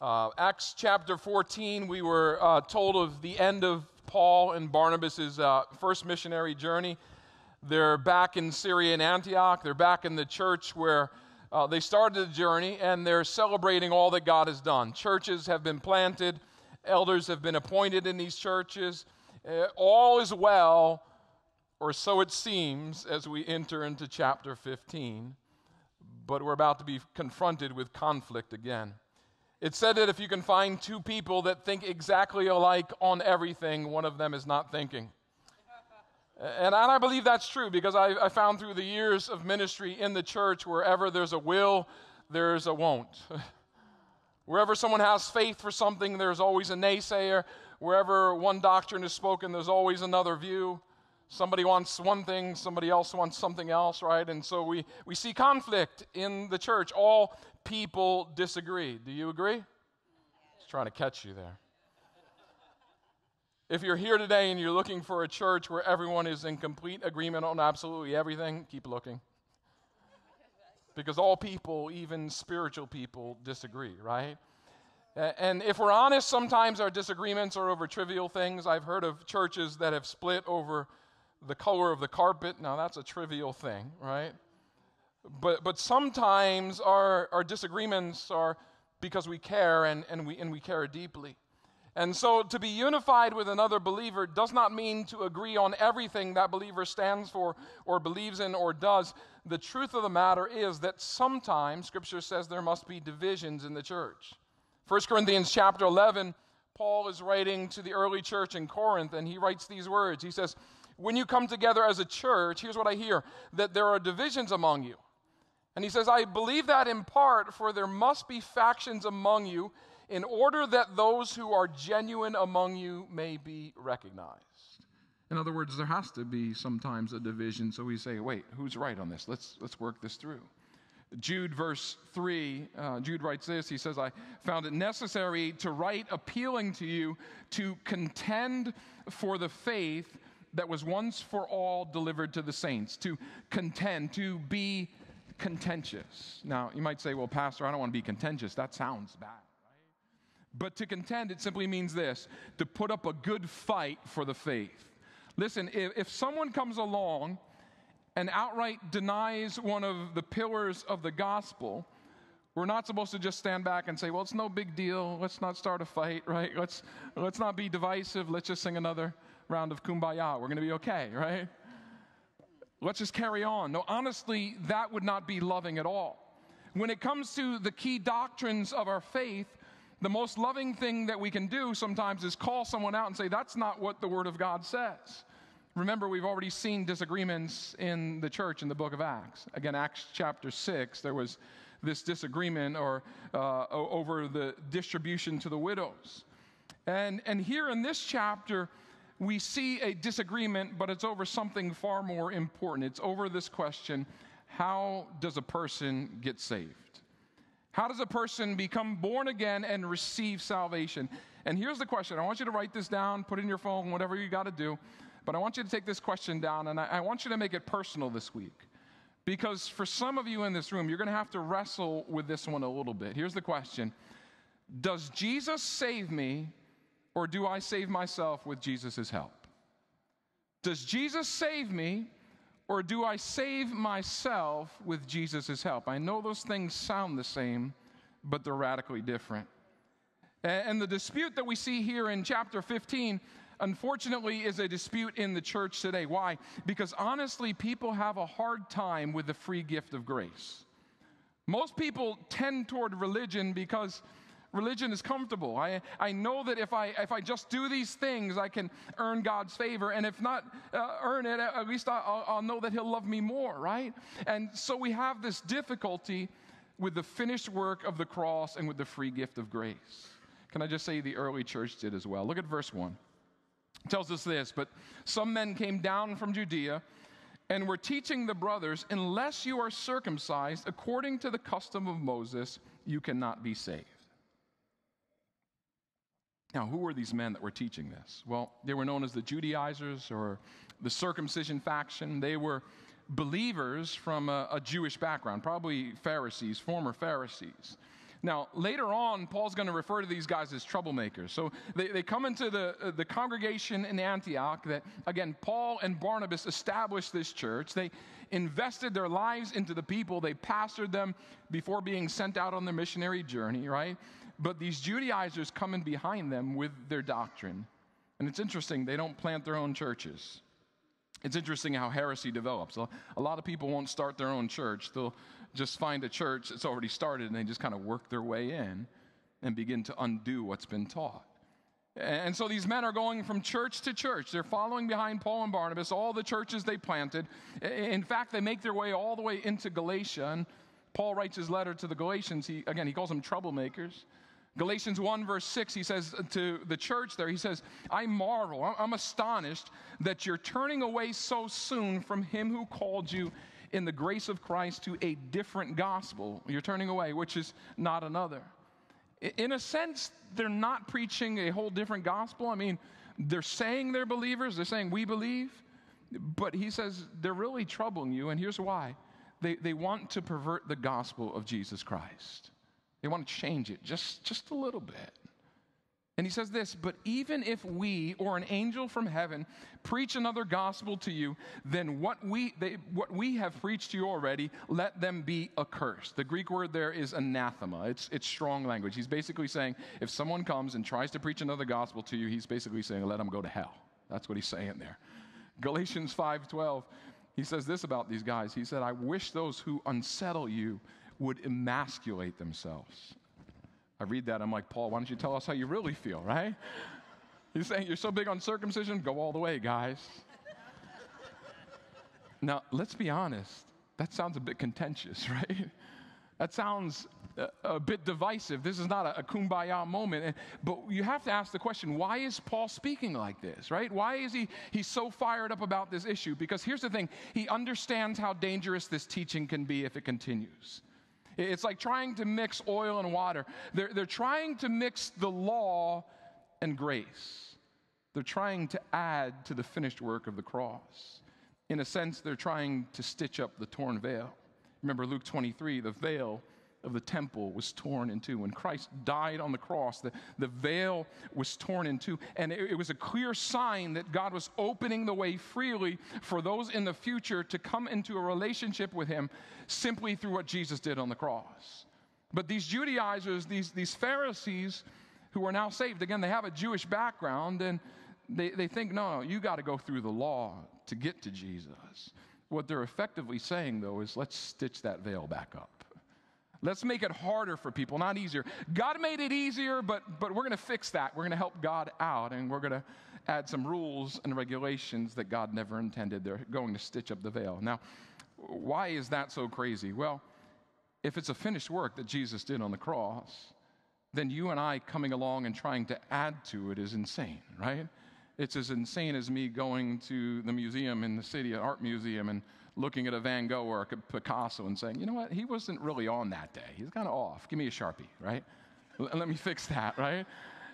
Uh, Acts chapter 14, we were uh, told of the end of Paul and Barnabas' uh, first missionary journey. They're back in Syria and Antioch. They're back in the church where uh, they started the journey, and they're celebrating all that God has done. Churches have been planted, elders have been appointed in these churches. Uh, all is well, or so it seems, as we enter into chapter 15. But we're about to be confronted with conflict again. It said that if you can find two people that think exactly alike on everything, one of them is not thinking. And I believe that's true because I, I, found through the years of ministry in the church, wherever there's a will, there's a won't. Wherever someone has faith for something, there's always a naysayer. Wherever one doctrine is spoken, there's always another view. Somebody wants one thing, somebody else wants something else, right? And so we, we see conflict in the church. All people disagree. Do you agree? Just trying to catch you there. If you're here today and you're looking for a church where everyone is in complete agreement on absolutely everything, keep looking. Because all people, even spiritual people, disagree, right? And if we're honest, sometimes our disagreements are over trivial things. I've heard of churches that have split over the color of the carpet. Now, that's a trivial thing, right? But, but sometimes our, our disagreements are because we care and, and, we, and we care deeply. And so to be unified with another believer does not mean to agree on everything that believer stands for or believes in or does. The truth of the matter is that sometimes Scripture says there must be divisions in the church. 1 Corinthians chapter 11, Paul is writing to the early church in Corinth, and he writes these words. He says, When you come together as a church, here's what I hear that there are divisions among you. And he says, I believe that in part, for there must be factions among you in order that those who are genuine among you may be recognized. In other words, there has to be sometimes a division. So we say, wait, who's right on this? Let's, let's work this through. Jude, verse 3, uh, Jude writes this. He says, I found it necessary to write appealing to you to contend for the faith that was once for all delivered to the saints, to contend, to be contentious. Now, you might say, well, Pastor, I don't want to be contentious. That sounds bad. But to contend, it simply means this to put up a good fight for the faith. Listen, if, if someone comes along and outright denies one of the pillars of the gospel, we're not supposed to just stand back and say, well, it's no big deal. Let's not start a fight, right? Let's, let's not be divisive. Let's just sing another round of kumbaya. We're going to be okay, right? Let's just carry on. No, honestly, that would not be loving at all. When it comes to the key doctrines of our faith, the most loving thing that we can do sometimes is call someone out and say, That's not what the Word of God says. Remember, we've already seen disagreements in the church in the book of Acts. Again, Acts chapter 6, there was this disagreement or uh, over the distribution to the widows. And, and here in this chapter, we see a disagreement, but it's over something far more important. It's over this question how does a person get saved? How does a person become born again and receive salvation? And here's the question I want you to write this down, put in your phone, whatever you got to do. But I want you to take this question down and I, I want you to make it personal this week. Because for some of you in this room, you're going to have to wrestle with this one a little bit. Here's the question Does Jesus save me, or do I save myself with Jesus' help? Does Jesus save me, or do I save myself with Jesus' help? I know those things sound the same, but they're radically different. And the dispute that we see here in chapter 15, unfortunately, is a dispute in the church today. Why? Because honestly, people have a hard time with the free gift of grace. Most people tend toward religion because Religion is comfortable. I, I know that if I, if I just do these things, I can earn God's favor. And if not uh, earn it, at least I'll, I'll know that He'll love me more, right? And so we have this difficulty with the finished work of the cross and with the free gift of grace. Can I just say the early church did as well? Look at verse 1. It tells us this But some men came down from Judea and were teaching the brothers, unless you are circumcised according to the custom of Moses, you cannot be saved. Now, who were these men that were teaching this? Well, they were known as the Judaizers or the circumcision faction. They were believers from a, a, Jewish background, probably Pharisees, former Pharisees. Now, later on, Paul's going to refer to these guys as troublemakers. So they, they come into the, the congregation in Antioch that, again, Paul and Barnabas established this church. They invested their lives into the people, they pastored them before being sent out on their missionary journey, right? But these Judaizers come in behind them with their doctrine. And it's interesting, they don't plant their own churches. It's interesting how heresy develops. A lot of people won't start their own church. They'll just find a church that's already started and they just kind of work their way in and begin to undo what's been taught. And so these men are going from church to church. They're following behind Paul and Barnabas, all the churches they planted. In fact, they make their way all the way into Galatia. And Paul writes his letter to the Galatians. He, again, he calls them troublemakers. Galatians 1, verse 6, he says to the church there, he says, I marvel, I'm astonished that you're turning away so soon from him who called you in the grace of Christ to a different gospel. You're turning away, which is not another. In a sense, they're not preaching a whole different gospel. I mean, they're saying they're believers, they're saying we believe, but he says they're really troubling you, and here's why. They, they want to pervert the gospel of Jesus Christ. They want to change it just, just a little bit. And he says this, but even if we or an angel from heaven preach another gospel to you, then what we, they, what we have preached to you already, let them be accursed. The Greek word there is anathema. It's, it's strong language. He's basically saying if someone comes and tries to preach another gospel to you, he's basically saying let them go to hell. That's what he's saying there. Galatians 5:12, he says this about these guys. He said, I wish those who unsettle you would emasculate themselves. I read that, I'm like, Paul, why don't you tell us how you really feel, right? He's saying, You're so big on circumcision, go all the way, guys. now, let's be honest, that sounds a bit contentious, right? That sounds a, a bit divisive. This is not a, a kumbaya moment. But you have to ask the question why is Paul speaking like this, right? Why is he he's so fired up about this issue? Because here's the thing he understands how dangerous this teaching can be if it continues. It's like trying to mix oil and water. They're, they're trying to mix the law and grace. They're trying to add to the finished work of the cross. In a sense, they're trying to stitch up the torn veil. Remember Luke 23, the veil of the temple was torn in two. When Christ died on the cross, the, the veil was torn in two. And it, it was a clear sign that God was opening the way freely for those in the future to come into a relationship with Him simply through what Jesus did on the cross. But these Judaizers, these, these Pharisees who are now saved, again, they have a Jewish background and they, they think, no, no, you got to go through the law to get to Jesus. What they're effectively saying, though, is let's stitch that veil back up. Let's make it harder for people, not easier. God made it easier, but, but we're going to fix that. We're going to help God out, and we're going to add some rules and regulations that God never intended. They're going to stitch up the veil. Now, why is that so crazy? Well, if it's a finished work that Jesus did on the cross, then you and I coming along and trying to add to it is insane, right? It's as insane as me going to the museum in the city, an art museum, and looking at a Van Gogh or a Picasso and saying, you know what, he wasn't really on that day. He's kind of off. Give me a Sharpie, right? L- let me fix that, right?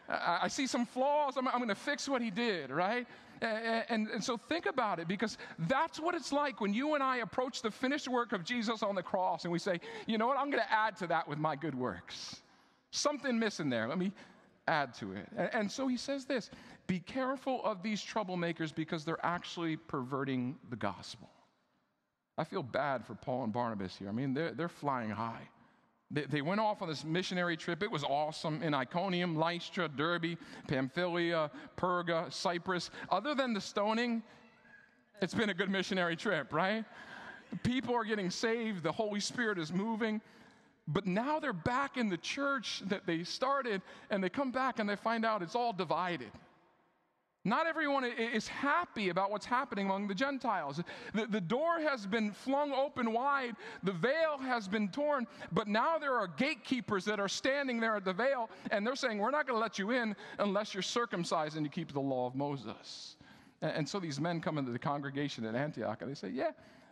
I, I see some flaws. I'm, I'm going to fix what he did, right? And, and, and, so think about it because that's what it's like when you and I approach the finished work of Jesus on the cross and we say, you know what, I'm going to add to that with my good works. Something missing there. Let me add to it. And, and so he says this be careful of these troublemakers because they're actually perverting the gospel. I feel bad for Paul and Barnabas here. I mean, they're, they're flying high. They, they went off on this missionary trip. It was awesome in Iconium, Lystra, Derbe, Pamphylia, Perga, Cyprus. Other than the stoning, it's been a good missionary trip, right? People are getting saved, the Holy Spirit is moving. But now they're back in the church that they started, and they come back and they find out it's all divided. Not everyone is happy about what's happening among the Gentiles. The, the, door has been flung open wide, the veil has been torn, but now there are gatekeepers that are standing there at the veil, and they're saying, We're not going to let you in unless you're circumcised and you keep the law of Moses. And, and so these men come into the congregation at Antioch and they say, Yeah,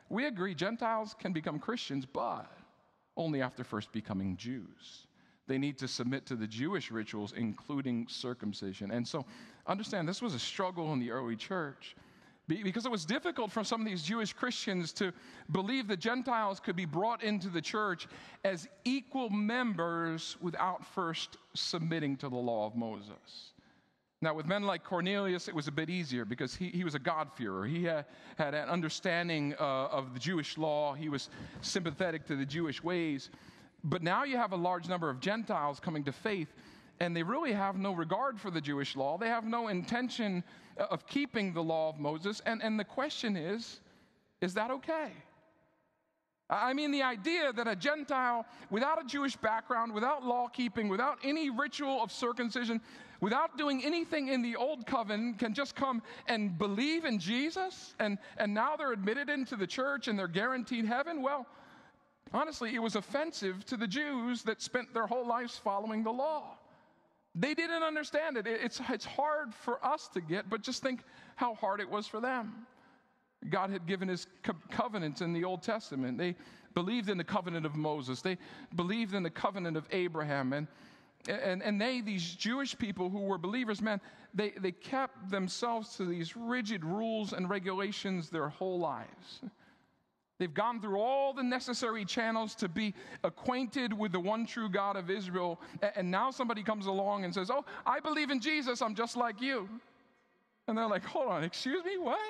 we agree, Gentiles can become Christians, but only after first becoming Jews. They need to submit to the Jewish rituals, including circumcision. And so, understand this was a struggle in the early church because it was difficult for some of these Jewish Christians to believe the Gentiles could be brought into the church as equal members without first submitting to the law of Moses. Now, with men like Cornelius, it was a bit easier because he, he was a God-fearer. He had, had an understanding uh, of the Jewish law, he was sympathetic to the Jewish ways. But now you have a large number of Gentiles coming to faith, and they really have no regard for the Jewish law. They have no intention of keeping the law of Moses. And, and the question is is that okay? I mean, the idea that a Gentile without a Jewish background, without law keeping, without any ritual of circumcision, without doing anything in the old covenant, can just come and believe in Jesus, and, and now they're admitted into the church and they're guaranteed heaven. Well, honestly, it was offensive to the Jews that spent their whole lives following the law. They didn't understand it. It's, it's hard for us to get, but just think how hard it was for them. God had given his co- covenants in the Old Testament. They believed in the covenant of Moses, they believed in the covenant of Abraham. And, and, and they, these Jewish people who were believers, man, they, they kept themselves to these rigid rules and regulations their whole lives. They've gone through all the necessary channels to be acquainted with the one true God of Israel. And now somebody comes along and says, Oh, I believe in Jesus, I'm just like you. And they're like, Hold on, excuse me, what?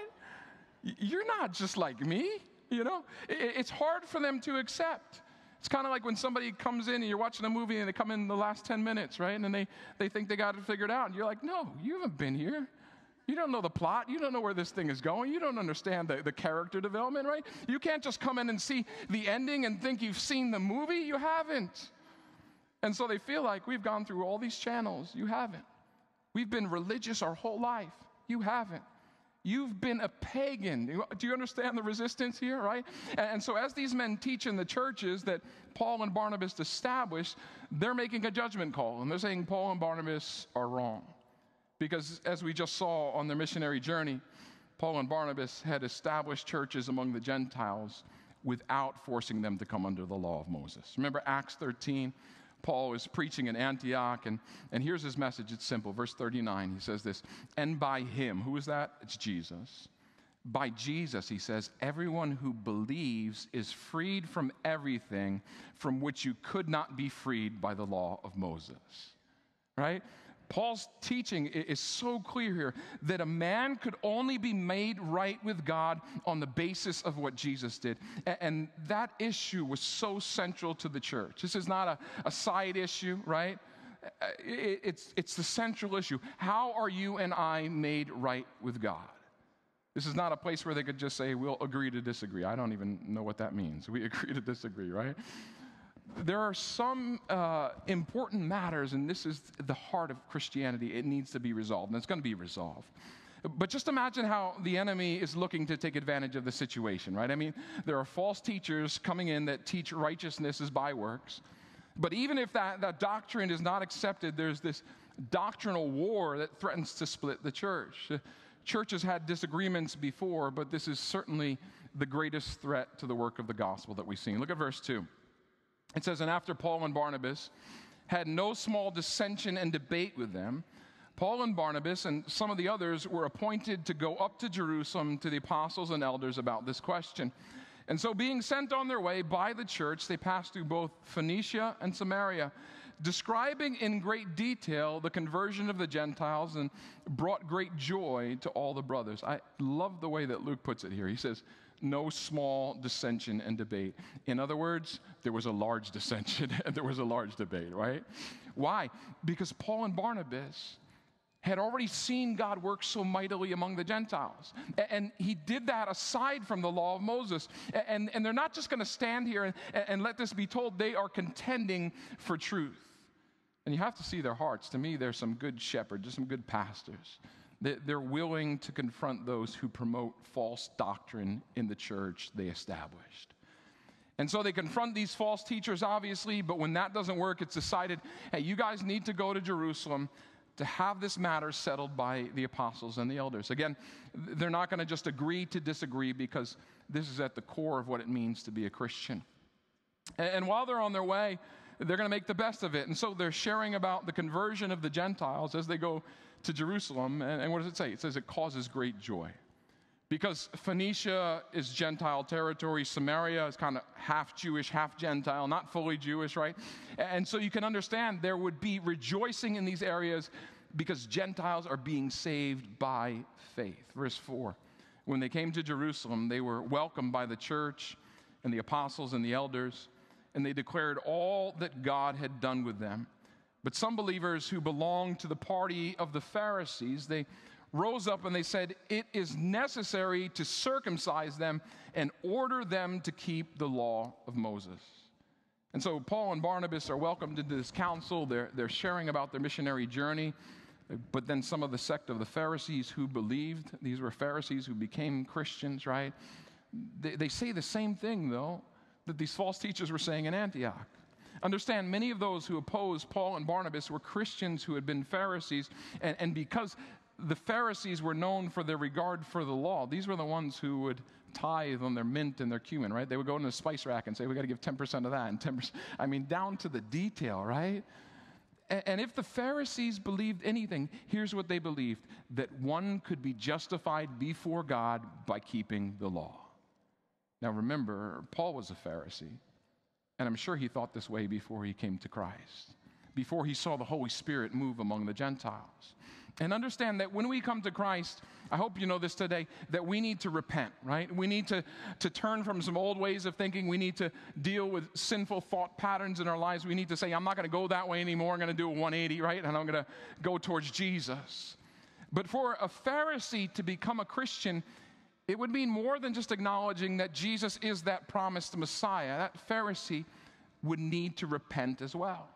You're not just like me. You know, it's hard for them to accept. It's kind of like when somebody comes in and you're watching a movie and they come in the last 10 minutes, right? And they, they think they got it figured out. And you're like, No, you haven't been here. You don't know the plot. You don't know where this thing is going. You don't understand the, the character development, right? You can't just come in and see the ending and think you've seen the movie. You haven't. And so they feel like we've gone through all these channels. You haven't. We've been religious our whole life. You haven't. You've been a pagan. Do you understand the resistance here, right? And so, as these men teach in the churches that Paul and Barnabas established, they're making a judgment call and they're saying Paul and Barnabas are wrong. Because as we just saw on their missionary journey, Paul and Barnabas had established churches among the Gentiles without forcing them to come under the law of Moses. Remember Acts 13? Paul was preaching in Antioch, and, and here's his message. It's simple. Verse 39, he says this And by him, who is that? It's Jesus. By Jesus, he says, everyone who believes is freed from everything from which you could not be freed by the law of Moses. Right? Paul's teaching is so clear here that a man could only be made right with God on the basis of what Jesus did. And that issue was so central to the church. This is not a, a side issue, right? It's, it's the central issue. How are you and I made right with God? This is not a place where they could just say, we'll agree to disagree. I don't even know what that means. We agree to disagree, right? There are some uh, important matters, and this is the heart of Christianity. It needs to be resolved, and it's going to be resolved. But just imagine how the enemy is looking to take advantage of the situation, right? I mean, there are false teachers coming in that teach righteousness is by works. But even if that, that doctrine is not accepted, there's this doctrinal war that threatens to split the church. The church has had disagreements before, but this is certainly the greatest threat to the work of the gospel that we've seen. Look at verse 2. It says, And after Paul and Barnabas had no small dissension and debate with them, Paul and Barnabas and some of the others were appointed to go up to Jerusalem to the apostles and elders about this question. And so, being sent on their way by the church, they passed through both Phoenicia and Samaria, describing in great detail the conversion of the Gentiles and brought great joy to all the brothers. I love the way that Luke puts it here. He says, no small dissension and debate. In other words, there was a large dissension and there was a large debate, right? Why? Because Paul and Barnabas had already seen God work so mightily among the Gentiles. And he did that aside from the law of Moses. And, and they're not just going to stand here and, and let this be told, they are contending for truth. And you have to see their hearts. To me, they're some good shepherds, just some good pastors they're willing to confront those who promote false doctrine in the church they established. And so they confront these false teachers, obviously, but when that doesn't work, it's decided hey, you guys need to go to Jerusalem to have this matter settled by the apostles and the elders. Again, they're not going to just agree to disagree because this is at the core of what it means to be a Christian. And while they're on their way, they're going to make the best of it. And so they're sharing about the conversion of the Gentiles as they go to Jerusalem. And, and what does it say? It says it causes great joy. Because Phoenicia is Gentile territory, Samaria is kind of half Jewish, half Gentile, not fully Jewish, right? And so you can understand there would be rejoicing in these areas because Gentiles are being saved by faith. Verse 4 When they came to Jerusalem, they were welcomed by the church and the apostles and the elders, and they declared all that God had done with them. But some believers who belonged to the party of the Pharisees, they rose up and they said, It is necessary to circumcise them and order them to keep the law of Moses. And so Paul and Barnabas are welcomed into this council. They're, they're sharing about their missionary journey. But then some of the sect of the Pharisees who believed, these were Pharisees who became Christians, right? They, they say the same thing, though, that these false teachers were saying in Antioch. Understand, many of those who opposed Paul and Barnabas were Christians who had been Pharisees, and, and because the Pharisees were known for their regard for the law, these were the ones who would tithe on their mint and their cumin, right? They would go into the spice rack and say, we got to give 10% of that and 10%. I mean, down to the detail, right? And if the Pharisees believed anything, here's what they believed that one could be justified before God by keeping the law. Now remember, Paul was a Pharisee, and I'm sure he thought this way before he came to Christ, before he saw the Holy Spirit move among the Gentiles. And understand that when we come to Christ, I hope you know this today, that we need to repent, right? We need to, to turn from some old ways of thinking. We need to deal with sinful thought patterns in our lives. We need to say, I'm not going to go that way anymore. I'm going to do a 180, right? And I'm going to go towards Jesus. But for a Pharisee to become a Christian, it would mean more than just acknowledging that Jesus is that promised Messiah. That Pharisee would need to repent as well.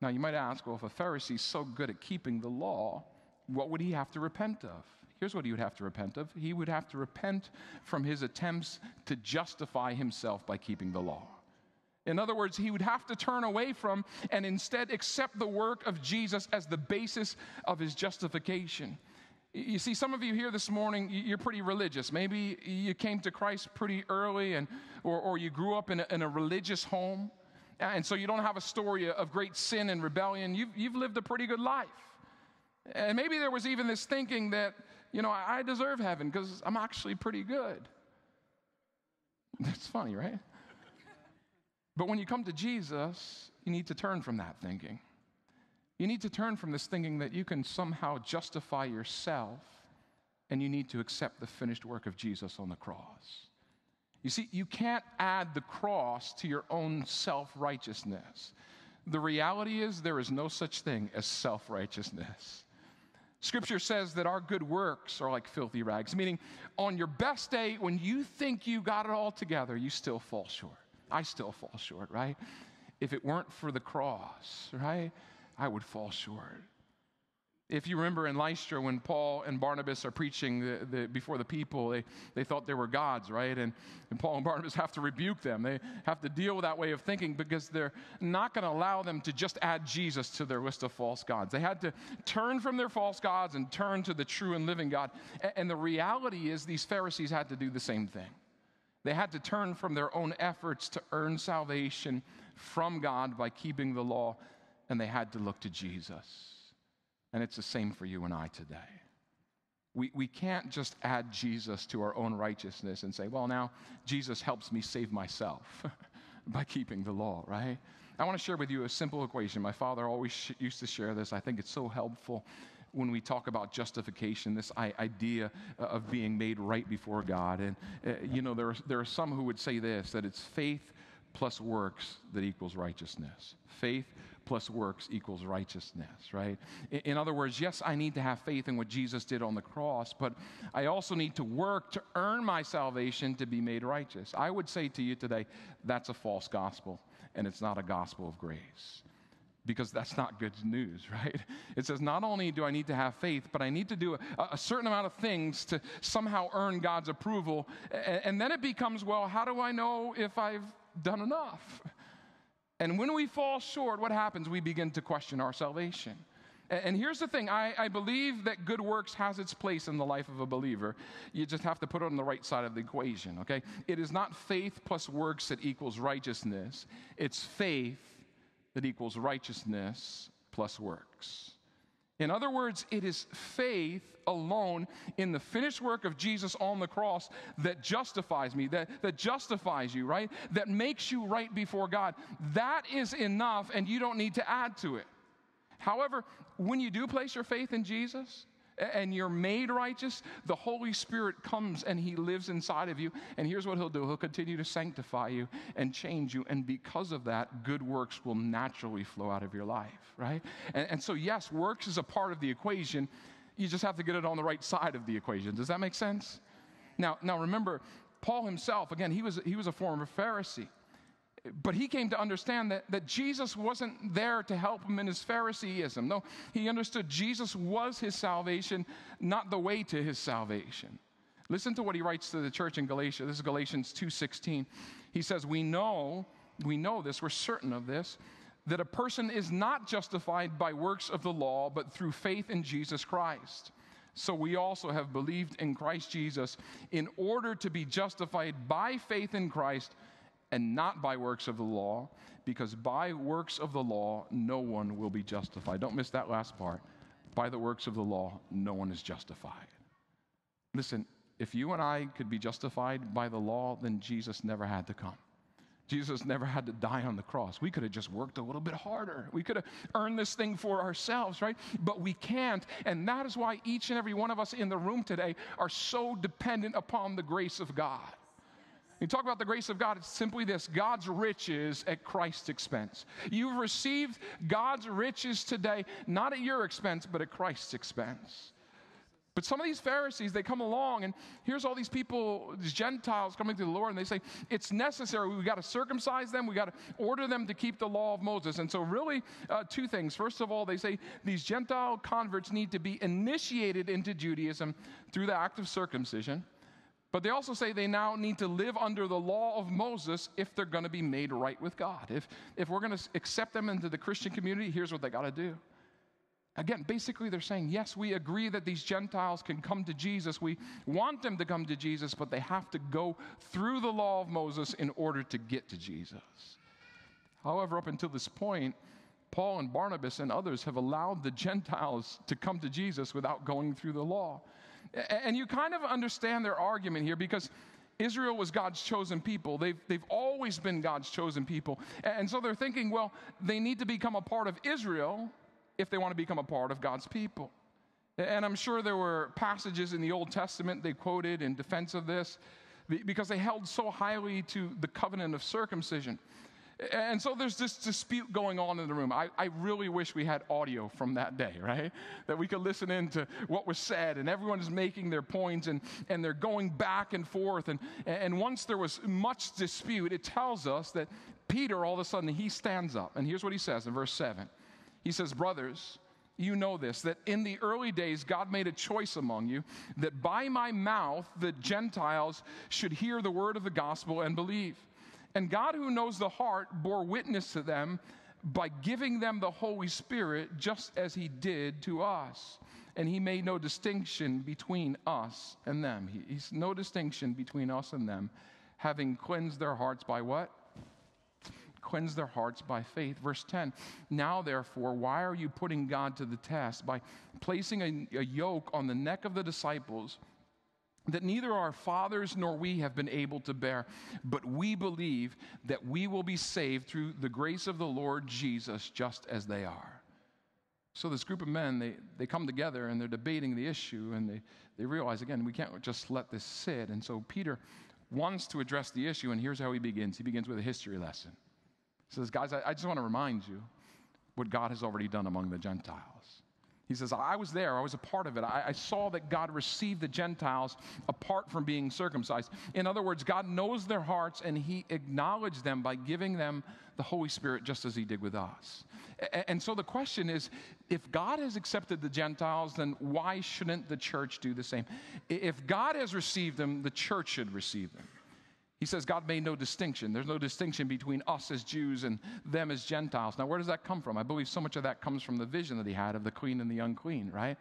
Now, you might ask, well, if a Pharisee is so good at keeping the law, what would he have to repent of? Here's what he would have to repent of he would have to repent from his attempts to justify himself by keeping the law. In other words, he would have to turn away from and instead accept the work of Jesus as the basis of his justification. You see, some of you here this morning, you're pretty religious. Maybe you came to Christ pretty early, and, or, or you grew up in a, in a religious home, and so you don't have a story of great sin and rebellion. You've, you've lived a pretty good life. And maybe there was even this thinking that, you know, I deserve heaven because I'm actually pretty good. That's funny, right? But when you come to Jesus, you need to turn from that thinking. You need to turn from this thinking that you can somehow justify yourself and you need to accept the finished work of Jesus on the cross. You see, you can't add the cross to your own self righteousness. The reality is, there is no such thing as self righteousness. Scripture says that our good works are like filthy rags, meaning on your best day, when you think you got it all together, you still fall short. I still fall short, right? If it weren't for the cross, right, I would fall short. If you remember in Lystra, when Paul and Barnabas are preaching the, the, before the people, they, they thought they were gods, right? And, and Paul and Barnabas have to rebuke them. They have to deal with that way of thinking because they're not going to allow them to just add Jesus to their list of false gods. They had to turn from their false gods and turn to the true and living God. And, and the reality is, these Pharisees had to do the same thing. They had to turn from their own efforts to earn salvation from God by keeping the law, and they had to look to Jesus. And it's the same for you and I today. We, we can't just add Jesus to our own righteousness and say, well, now Jesus helps me save myself by keeping the law, right? I want to share with you a simple equation. My father always sh- used to share this. I think it's so helpful when we talk about justification, this idea of being made right before God. And, uh, you know, there are, there are some who would say this that it's faith plus works that equals righteousness. Faith plus works equals righteousness, right? In other words, yes, I need to have faith in what Jesus did on the cross, but I also need to work to earn my salvation to be made righteous. I would say to you today, that's a false gospel, and it's not a gospel of grace. Because that's not good news, right? It says, not only do I need to have faith, but I need to do a, a certain amount of things to somehow earn God's approval. And, and then it becomes, well, how do I know if I've done enough? And when we fall short, what happens? We begin to question our salvation. And here's the thing I, I, believe that good works has its place in the life of a believer. You just have to put it on the right side of the equation, okay? It is not faith plus works that equals righteousness, it's faith that equals righteousness plus works. In other words, it is faith alone in the finished work of Jesus on the cross that justifies me, that, that justifies you, right? That makes you right before God. That is enough, and you don't need to add to it. However, when you do place your faith in Jesus, and you're made righteous, the Holy Spirit comes and He lives inside of you. And here's what He'll do He'll continue to sanctify you and change you. And because of that, good works will naturally flow out of your life, right? And, and so, yes, works is a part of the equation. You just have to get it on the right side of the equation. Does that make sense? Now, now remember, Paul himself, again, he was, he was a former Pharisee but he came to understand that, that Jesus wasn't there to help him in his Phariseeism. No, he understood Jesus was his salvation, not the way to his salvation. Listen to what he writes to the church in Galatia. This is Galatians 2:16. He says, "We know, we know this, we're certain of this, that a person is not justified by works of the law, but through faith in Jesus Christ." So we also have believed in Christ Jesus in order to be justified by faith in Christ and not by works of the law, because by works of the law, no one will be justified. Don't miss that last part. By the works of the law, no one is justified. Listen, if you and I could be justified by the law, then Jesus never had to come. Jesus never had to die on the cross. We could have just worked a little bit harder. We could have earned this thing for ourselves, right? But we can't. And that is why each and every one of us in the room today are so dependent upon the grace of God. You talk about the grace of God, it's simply this God's riches at Christ's expense. You've received God's riches today, not at your expense, but at Christ's expense. But some of these Pharisees, they come along, and here's all these people, these Gentiles coming to the Lord, and they say, It's necessary. We've got to circumcise them. We've got to order them to keep the law of Moses. And so, really, uh, two things. First of all, they say these Gentile converts need to be initiated into Judaism through the act of circumcision. But they also say they now need to live under the law of Moses if they're going to be made right with God. If, if we're going to accept them into the Christian community, here's what they got to do. Again, basically, they're saying, yes, we agree that these Gentiles can come to Jesus. We want them to come to Jesus, but they have to go through the law of Moses in order to get to Jesus. However, up until this point, Paul and Barnabas and others have allowed the Gentiles to come to Jesus without going through the law. And you kind of understand their argument here because Israel was God's chosen people. They've, they've always been God's chosen people. And so they're thinking, well, they need to become a part of Israel if they want to become a part of God's people. And I'm sure there were passages in the Old Testament they quoted in defense of this because they held so highly to the covenant of circumcision. And so there's this dispute going on in the room. I, I really wish we had audio from that day, right? That we could listen in to what was said, and everyone is making their points, and, and they're going back and forth. And, and once there was much dispute, it tells us that Peter, all of a sudden, he stands up. And here's what he says in verse 7 He says, Brothers, you know this, that in the early days God made a choice among you, that by my mouth the Gentiles should hear the word of the gospel and believe. And God, who knows the heart, bore witness to them by giving them the Holy Spirit, just as He did to us. And He made no distinction between us and them. He, he's no distinction between us and them, having cleansed their hearts by what? Cleanse their hearts by faith. Verse 10 Now, therefore, why are you putting God to the test by placing a, a yoke on the neck of the disciples? That neither our fathers nor we have been able to bear, but we believe that we will be saved through the grace of the Lord Jesus, just as they are. So, this group of men, they, they come together and they're debating the issue, and they, they realize, again, we can't just let this sit. And so, Peter wants to address the issue, and here's how he begins he begins with a history lesson. He says, Guys, I, I just want to remind you what God has already done among the Gentiles. He says, I was there, I was a part of it. I, I, saw that God received the Gentiles apart from being circumcised. In other words, God knows their hearts and He acknowledged them by giving them the Holy Spirit just as He did with us. And, and so the question is if God has accepted the Gentiles, then why shouldn't the church do the same? If God has received them, the church should receive them. He says God made no distinction. There's no distinction between us as Jews and them as Gentiles. Now, where does that come from? I believe so much of that comes from the vision that he had of the queen and the young queen, right?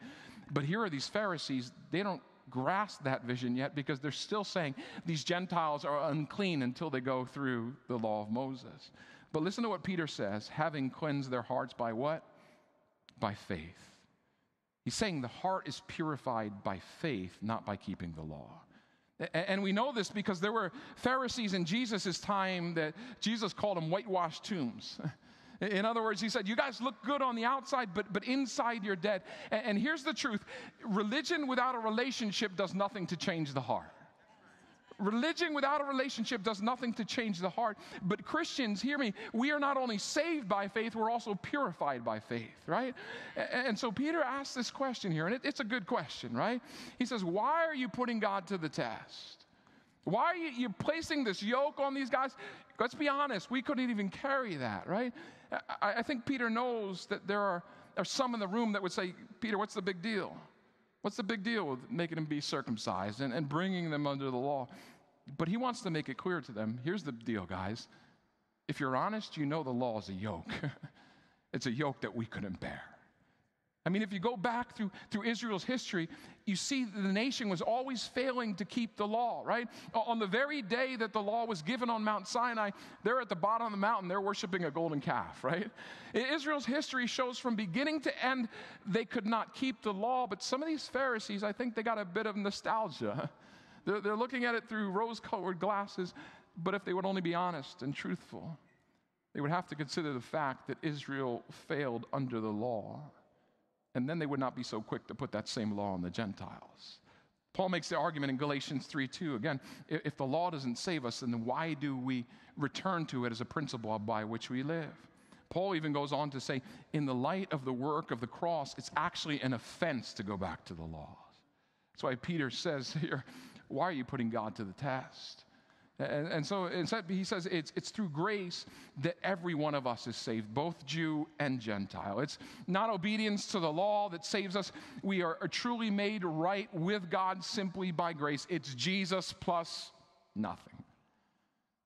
But here are these Pharisees, they don't grasp that vision yet because they're still saying these Gentiles are unclean until they go through the law of Moses. But listen to what Peter says having cleansed their hearts by what? By faith. He's saying the heart is purified by faith, not by keeping the law. And we know this because there were Pharisees in Jesus' time that Jesus called them whitewashed tombs. In other words, he said, You guys look good on the outside, but, but inside you're dead. And, and here's the truth religion without a relationship does nothing to change the heart. Religion without a relationship does nothing to change the heart. But Christians, hear me, we are not only saved by faith, we're also purified by faith, right? And so Peter asks this question here, and it's a good question, right? He says, Why are you putting God to the test? Why are you, you placing this yoke on these guys? Let's be honest, we couldn't even carry that, right? I, I think Peter knows that there are, are some in the room that would say, Peter, what's the big deal? What's the big deal with making them be circumcised and, and bringing them under the law? But he wants to make it clear to them here's the deal, guys. If you're honest, you know the law is a yoke. it's a yoke that we couldn't bear. I mean, if you go back through, through Israel's history, you see the nation was always failing to keep the law, right? On the very day that the law was given on Mount Sinai, they're at the bottom of the mountain, they're worshiping a golden calf, right? Israel's history shows from beginning to end, they could not keep the law, but some of these Pharisees, I think they got a bit of nostalgia. They're, they're looking at it through rose colored glasses, but if they would only be honest and truthful, they would have to consider the fact that Israel failed under the law and then they would not be so quick to put that same law on the Gentiles. Paul makes the argument in Galatians 3 2. Again, if the law doesn't save us, then why do we return to it as a principle by which we live? Paul even goes on to say, in the light of the work of the cross, it's actually an offense to go back to the laws. That's why Peter says here, why are you putting God to the test? And, and so instead, he says it's, it's through grace that every one of us is saved, both Jew and Gentile. It's not obedience to the law that saves us. We are, are truly made right with God simply by grace. It's Jesus plus nothing.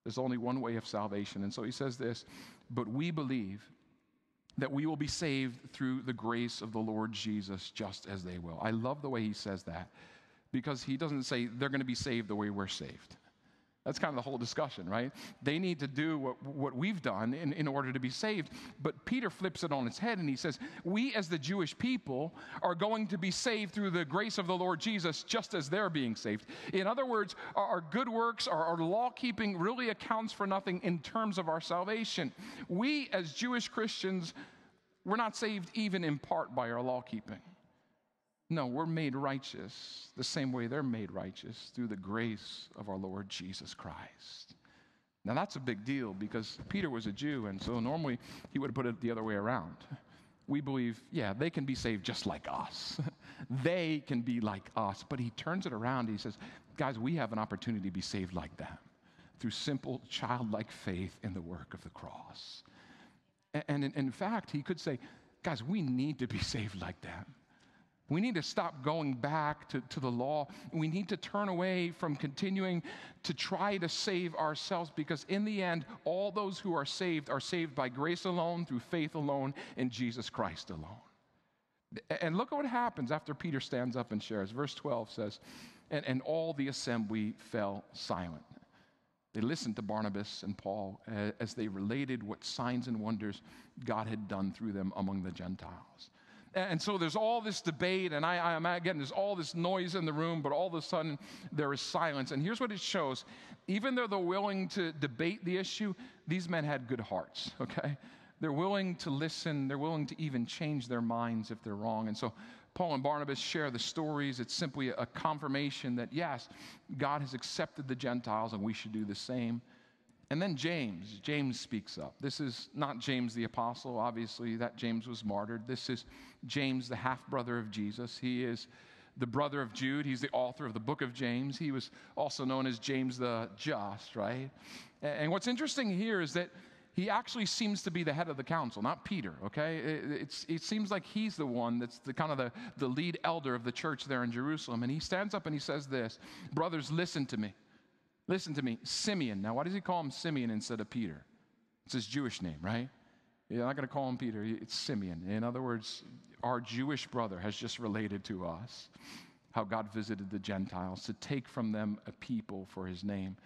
There's only one way of salvation. And so he says this, but we believe that we will be saved through the grace of the Lord Jesus just as they will. I love the way he says that because he doesn't say they're going to be saved the way we're saved. That's kind of the whole discussion, right? They need to do what, what we've done in, in order to be saved. But Peter flips it on its head and he says, We as the Jewish people are going to be saved through the grace of the Lord Jesus just as they're being saved. In other words, our, good works, our, our law keeping really accounts for nothing in terms of our salvation. We as Jewish Christians, we're not saved even in part by our law keeping. No, we're made righteous the same way they're made righteous through the grace of our Lord Jesus Christ. Now, that's a big deal because Peter was a Jew, and so normally he would have put it the other way around. We believe, yeah, they can be saved just like us. they can be like us. But he turns it around. He says, guys, we have an opportunity to be saved like them through simple childlike faith in the work of the cross. And, in, fact, he could say, guys, we need to be saved like that. We need to stop going back to, to the law. We need to turn away from continuing to try to save ourselves because, in the end, all those who are saved are saved by grace alone, through faith alone, in Jesus Christ alone. And look at what happens after Peter stands up and shares. Verse 12 says, And, and all the assembly fell silent. They listened to Barnabas and Paul as they related what signs and wonders God had done through them among the Gentiles. And so there's all this debate, and I, I'm again, there's all this noise in the room, but all of a sudden there is silence. And here's what it shows even though they're willing to debate the issue, these men had good hearts, okay? They're willing to listen, they're willing to even change their minds if they're wrong. And so Paul and Barnabas share the stories. It's simply a confirmation that, yes, God has accepted the Gentiles and we should do the same. And then James, James speaks up. This is not James the apostle, obviously, that James was martyred. This is James, the half brother of Jesus. He is the brother of Jude. He's the author of the book of James. He was also known as James the Just, right? And what's interesting here is that he actually seems to be the head of the council, not Peter, okay? It, it seems like he's the one that's the kind of the, the lead elder of the church there in Jerusalem. And he stands up and he says this Brothers, listen to me. Listen to me, Simeon. Now, why does he call him Simeon instead of Peter? It's his Jewish name, right? You're not going to call him Peter, it's Simeon. In other words, our Jewish brother has just related to us how God visited the Gentiles to take from them a people for his name.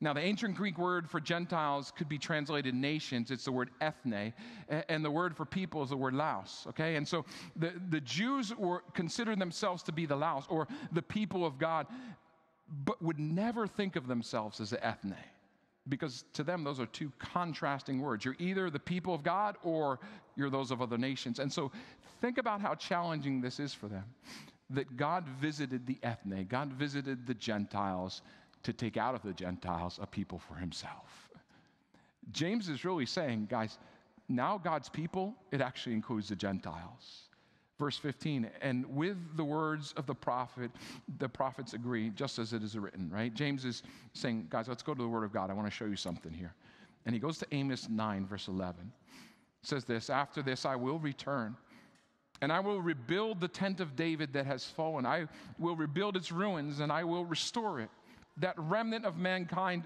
Now, the ancient Greek word for Gentiles could be translated nations. It's the word ethne. And the word for people is the word laos. Okay? And so the, the Jews were considered themselves to be the laos or the people of God, but would never think of themselves as ethne. Because to them, those are two contrasting words. You're either the people of God or you're those of other nations. And so think about how challenging this is for them. That God visited the ethne, God visited the Gentiles to take out of the Gentiles a people for himself. James is really saying, guys, now God's people, it actually includes the Gentiles. Verse 15, and with the words of the prophet, the prophets agree, just as it is written, right? James is saying, guys, let's go to the word of God. I want to show you something here. And he goes to Amos 9, verse 11. It says this After this, I will return, and I will rebuild the tent of David that has fallen. I will rebuild its ruins, and I will restore it that remnant of mankind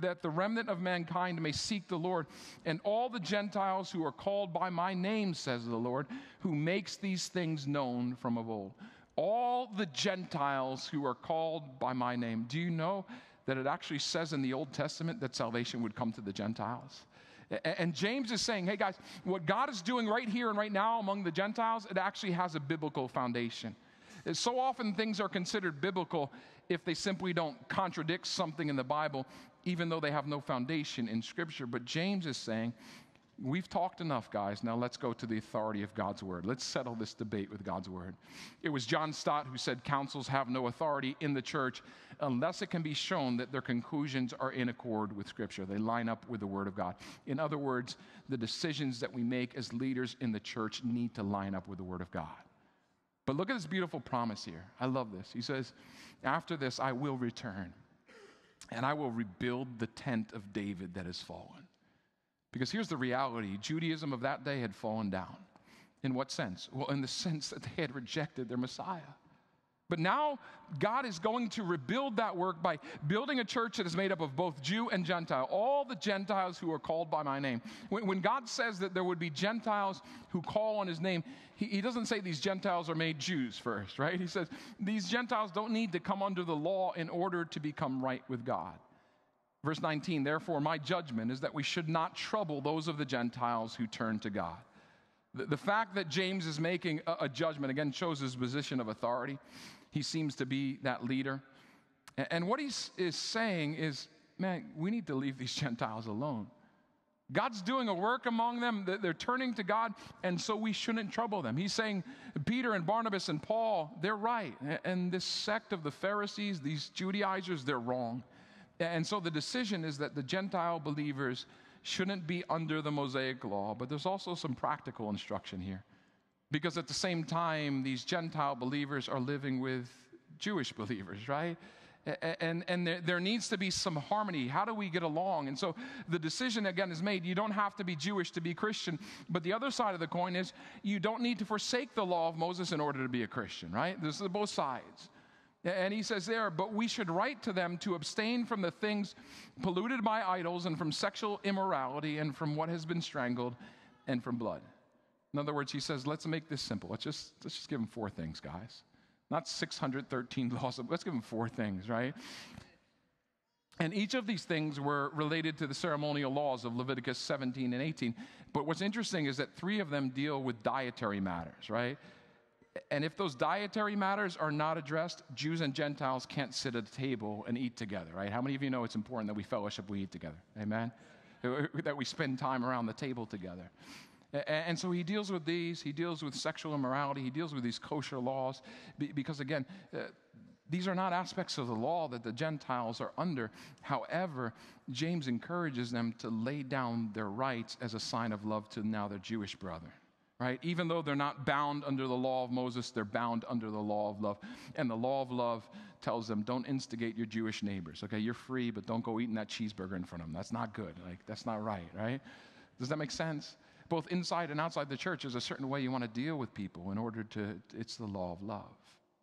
that the remnant of mankind may seek the Lord, and all the Gentiles who are called by my name, says the Lord, who makes these things known from of old. All the Gentiles who are called by my name. Do you know that it actually says in the Old Testament that salvation would come to the Gentiles? And James is saying, hey guys, what God is doing right here and right now among the Gentiles, it actually has a biblical foundation. So often things are considered biblical if they simply don't contradict something in the Bible, even though they have no foundation in Scripture. But James is saying, We've talked enough, guys. Now let's go to the authority of God's word. Let's settle this debate with God's word. It was John Stott who said councils have no authority in the church unless it can be shown that their conclusions are in accord with Scripture. They line up with the word of God. In other words, the decisions that we make as leaders in the church need to line up with the word of God. But look at this beautiful promise here. I love this. He says, After this, I will return and I will rebuild the tent of David that has fallen. Because here's the reality Judaism of that day had fallen down. In what sense? Well, in the sense that they had rejected their Messiah. But now God is going to rebuild that work by building a church that is made up of both Jew and Gentile, all the Gentiles who are called by my name. When, when God says that there would be Gentiles who call on his name, he, he doesn't say these Gentiles are made Jews first, right? He says these Gentiles don't need to come under the law in order to become right with God. Verse 19, therefore, my judgment is that we should not trouble those of the Gentiles who turn to God. The, fact that James is making a judgment, again, shows his position of authority. He seems to be that leader. And what he is saying is, man, we need to leave these Gentiles alone. God's doing a work among them. They're turning to God, and so we shouldn't trouble them. He's saying, Peter and Barnabas and Paul, they're right. And this sect of the Pharisees, these Judaizers, they're wrong. And so the decision is that the Gentile believers shouldn't be under the Mosaic law, but there's also some practical instruction here. Because at the same time, these Gentile believers are living with Jewish believers, right? And, and there, there, needs to be some harmony. How do we get along? And so the decision again is made. You don't have to be Jewish to be Christian. But the other side of the coin is you don't need to forsake the law of Moses in order to be a Christian, right? This is both sides. And he says there, but we should write to them to abstain from the things polluted by idols and from sexual immorality and from what has been strangled and from blood. In other words, he says, let's make this simple. Let's just, let's just give them four things, guys. Not 613 laws. Let's give them four things, right? And each of these things were related to the ceremonial laws of Leviticus 17 and 18. But what's interesting is that three of them deal with dietary matters, right? And if those dietary matters are not addressed, Jews and Gentiles can't sit at a table and eat together, right? How many of you know it's important that we fellowship, we eat together? Amen? That we spend time around the table together. And so he deals with these, he deals with sexual immorality, he deals with these kosher laws, because again, uh, these are not aspects of the law that the Gentiles are under. However, James encourages them to lay down their rights as a sign of love to now their Jewish brother. Right? Even though they're not bound under the law of Moses, they're bound under the law of love. And the law of love tells them don't instigate your Jewish neighbors. Okay, you're free, but don't go eating that cheeseburger in front of them. That's not good. Like, that's not right, right? Does that make sense? Both inside and outside the church, there's a certain way you want to deal with people in order to, it's the law of love.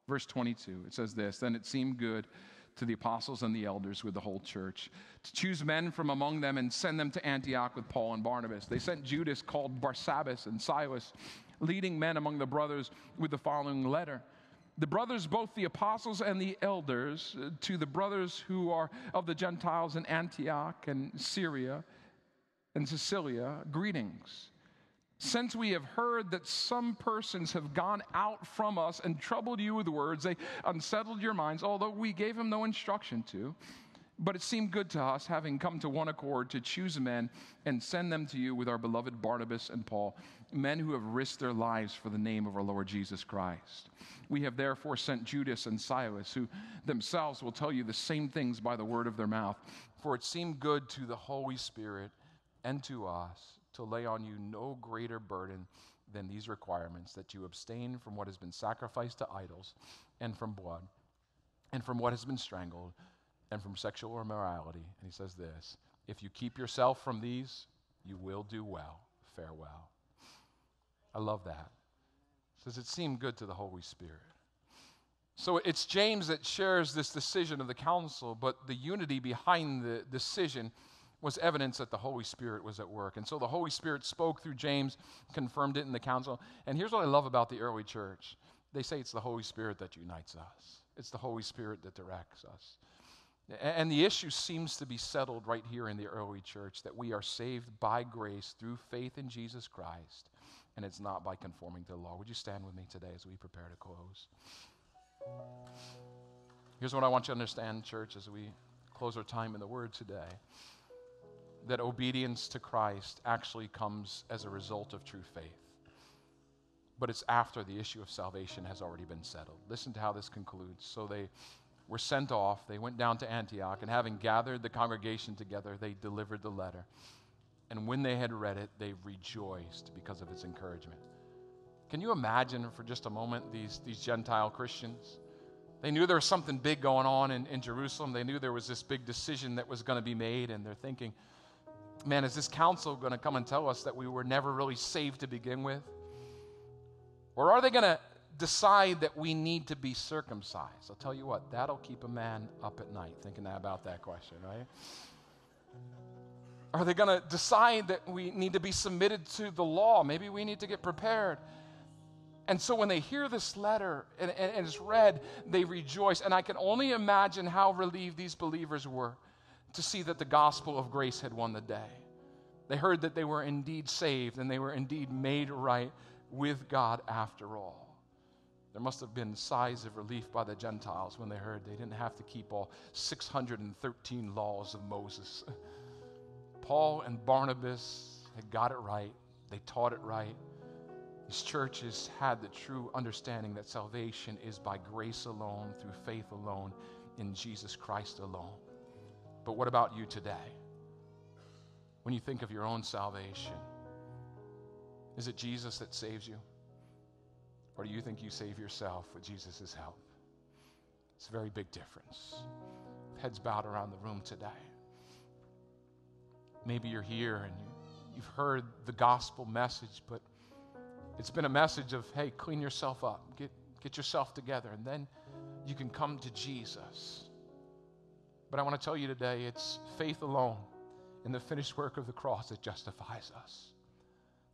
Verse 22, it says this Then it seemed good to the apostles and the elders with the whole church to choose men from among them and send them to Antioch with Paul and Barnabas. They sent Judas, called Barsabbas, and Silas, leading men among the brothers, with the following letter the brothers, both the apostles and the elders, uh, to the brothers who are of the Gentiles in Antioch and Syria and Cilicia, greetings. Since we have heard that some persons have gone out from us and troubled you with words, they unsettled your minds, although we gave them no instruction to. But it seemed good to us, having come to one accord, to choose men and send them to you with our beloved Barnabas and Paul, men who have risked their lives for the name of our Lord Jesus Christ. We have therefore sent Judas and Silas, who themselves will tell you the same things by the word of their mouth. For it seemed good to the Holy Spirit and to us to lay on you no greater burden than these requirements that you abstain from what has been sacrificed to idols, and from blood, and from what has been strangled, and from sexual immorality. And he says this if you keep yourself from these, you will do well. Farewell. I love that. It says it seemed good to the Holy Spirit. So it's James that shares this decision of the council, but the unity behind the decision was evidence that the Holy Spirit was at work. And so the Holy Spirit spoke through James, confirmed it in the council. And here's what I love about the early church they say it's the Holy Spirit that unites us, it's the Holy Spirit that directs us. And the issue seems to be settled right here in the early church that we are saved by grace through faith in Jesus Christ, and it's not by conforming to the law. Would you stand with me today as we prepare to close? Here's what I want you to understand, church, as we close our time in the Word today that obedience to Christ actually comes as a result of true faith. But it's after the issue of salvation has already been settled. Listen to how this concludes. So they were sent off, they went down to Antioch, and having gathered the congregation together, they delivered the letter. And when they had read it, they rejoiced because of its encouragement. Can you imagine for just a moment these, these Gentile Christians? They knew there was something big going on in, in Jerusalem. They knew there was this big decision that was going to be made, and they're thinking, man, is this council going to come and tell us that we were never really saved to begin with? Or are they going to decide that we need to be circumcised? I'll tell you what, that'll keep a man up at night thinking about that question, right? Are they going to decide that we need to be submitted to the law? Maybe we need to get prepared. And so when they hear this letter and, and, and it's read, they rejoice. And I can only imagine how relieved these believers were to see that the gospel of grace had won the day. They heard that they were indeed saved and they were indeed made right with God after all. There must have been sighs of relief by the Gentiles when they heard they didn't have to keep all 613 laws of Moses. Paul and Barnabas had got it right, they taught it right. These churches had the true understanding that salvation is by grace alone, through faith alone, in Jesus Christ alone. But what about you today? When you think of your own salvation, is it Jesus that saves you? Or do you think you save yourself with Jesus' help? It's a very big difference. Heads bowed around the room today. Maybe you're here and you've heard the gospel message, but it's been a message of, hey, clean yourself up, get, get yourself together, and then you can come to Jesus. But I want to tell you today it's faith alone in the finished work of the cross that justifies us,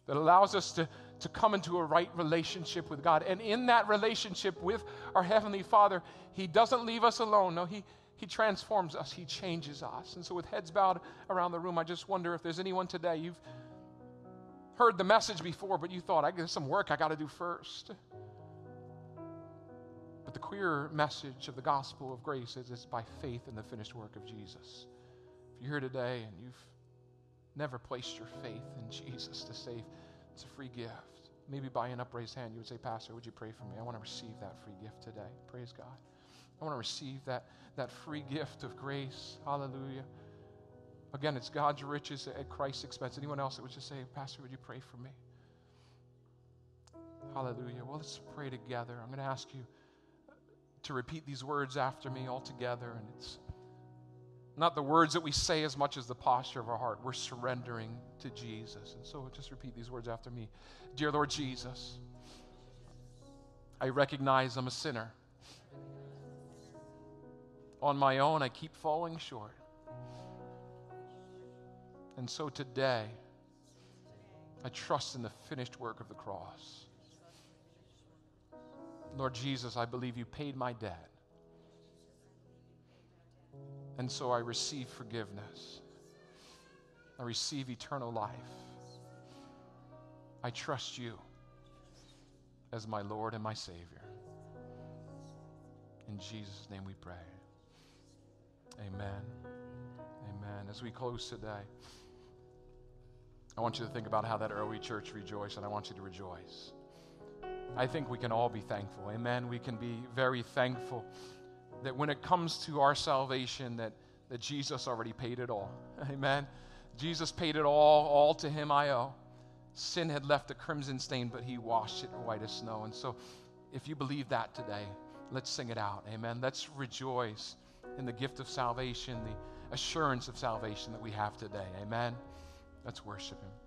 that allows us to, to come into a right relationship with God. And in that relationship with our Heavenly Father, He doesn't leave us alone. No, He, he transforms us, He changes us. And so, with heads bowed around the room, I just wonder if there's anyone today, you've heard the message before, but you thought, I got some work I got to do first the clear message of the gospel of grace is it's by faith in the finished work of Jesus. If you're here today and you've never placed your faith in Jesus to save, it's a free gift. Maybe by an upraised hand, you would say, Pastor, would you pray for me? I want to receive that free gift today. Praise God. I want to receive that, that free gift of grace. Hallelujah. Again, it's God's riches at Christ's expense. Anyone else that would just say, Pastor, would you pray for me? Hallelujah. Well, let's pray together. I'm going to ask you to repeat these words after me all together. And it's not the words that we say as much as the posture of our heart. We're surrendering to Jesus. And so just repeat these words after me Dear Lord Jesus, I recognize I'm a sinner. On my own, I keep falling short. And so today, I trust in the finished work of the cross. Lord Jesus, I believe you paid my debt. And so I receive forgiveness. I receive eternal life. I trust you as my Lord and my Savior. In Jesus' name we pray. Amen. Amen. As we close today, I want you to think about how that early church rejoiced, and I want you to rejoice. I think we can all be thankful. Amen. We can be very thankful that when it comes to our salvation, that, that Jesus already paid it all. Amen. Jesus paid it all, all to him I owe. Sin had left a crimson stain, but he washed it white as snow. And so, if you believe that today, let's sing it out. Amen. Let's rejoice in the gift of salvation, the assurance of salvation that we have today. Amen. Let's worship him.